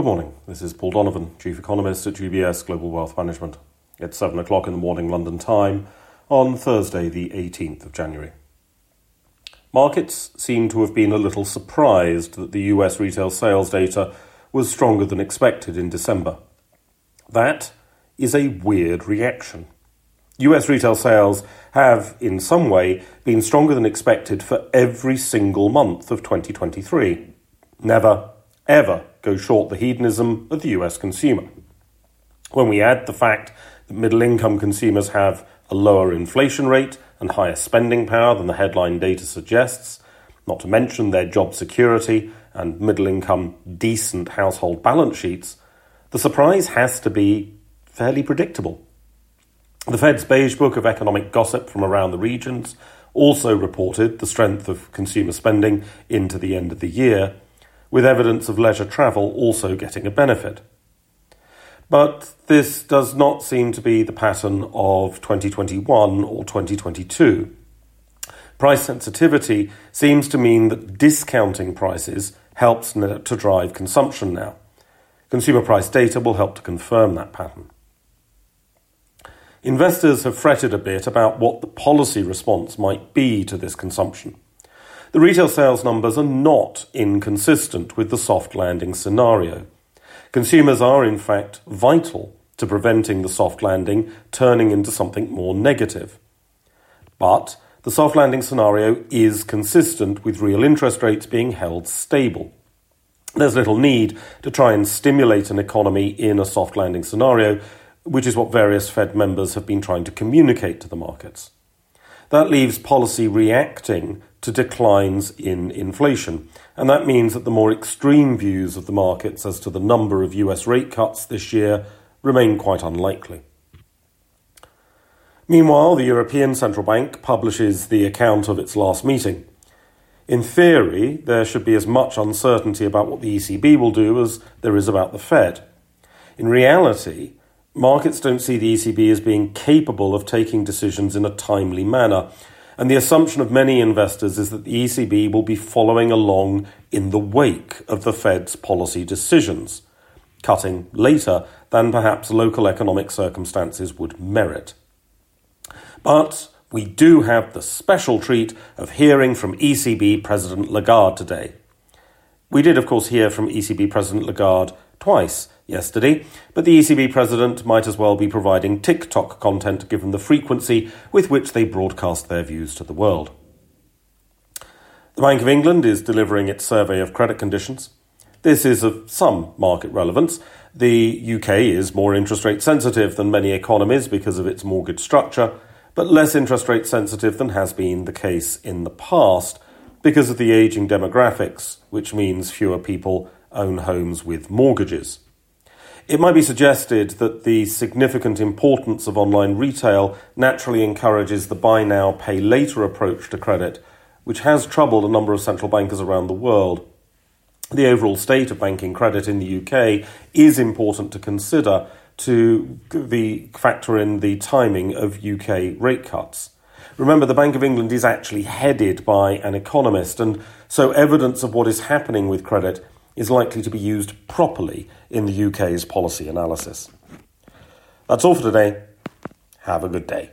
Good morning. This is Paul Donovan, Chief Economist at UBS Global Wealth Management. It's 7 o'clock in the morning London time on Thursday, the 18th of January. Markets seem to have been a little surprised that the US retail sales data was stronger than expected in December. That is a weird reaction. US retail sales have, in some way, been stronger than expected for every single month of 2023. Never, ever go short the hedonism of the US consumer. When we add the fact that middle income consumers have a lower inflation rate and higher spending power than the headline data suggests, not to mention their job security and middle income decent household balance sheets, the surprise has to be fairly predictable. The Fed's Beige Book of Economic Gossip from around the regions also reported the strength of consumer spending into the end of the year with evidence of leisure travel also getting a benefit. But this does not seem to be the pattern of 2021 or 2022. Price sensitivity seems to mean that discounting prices helps to drive consumption now. Consumer price data will help to confirm that pattern. Investors have fretted a bit about what the policy response might be to this consumption. The retail sales numbers are not inconsistent with the soft landing scenario. Consumers are, in fact, vital to preventing the soft landing turning into something more negative. But the soft landing scenario is consistent with real interest rates being held stable. There's little need to try and stimulate an economy in a soft landing scenario, which is what various Fed members have been trying to communicate to the markets. That leaves policy reacting to declines in inflation. And that means that the more extreme views of the markets as to the number of US rate cuts this year remain quite unlikely. Meanwhile, the European Central Bank publishes the account of its last meeting. In theory, there should be as much uncertainty about what the ECB will do as there is about the Fed. In reality, markets don't see the ECB as being capable of taking decisions in a timely manner, and the assumption of many investors is that the ECB will be following along in the wake of the Fed's policy decisions, cutting later than perhaps local economic circumstances would merit. But we do have the special treat of hearing from ECB President Lagarde today. We did, of course, hear from ECB President Lagarde twice yesterday, but the ECB president might as well be providing TikTok content given the frequency with which they broadcast their views to the world. The Bank of England is delivering its survey of credit conditions. This is of some market relevance. The UK is more interest rate sensitive than many economies because of its mortgage structure, but less interest rate sensitive than has been the case in the past because of the ageing demographics, which means fewer people own homes with mortgages. It might be suggested that the significant importance of online retail naturally encourages the buy now, pay later approach to credit, which has troubled a number of central bankers around the world. The overall state of banking credit in the UK is important to consider to the factor in the timing of UK rate cuts. Remember, the Bank of England is actually headed by an economist, and so evidence of what is happening with credit is likely to be used properly in the UK's policy analysis. That's all for today. Have a good day.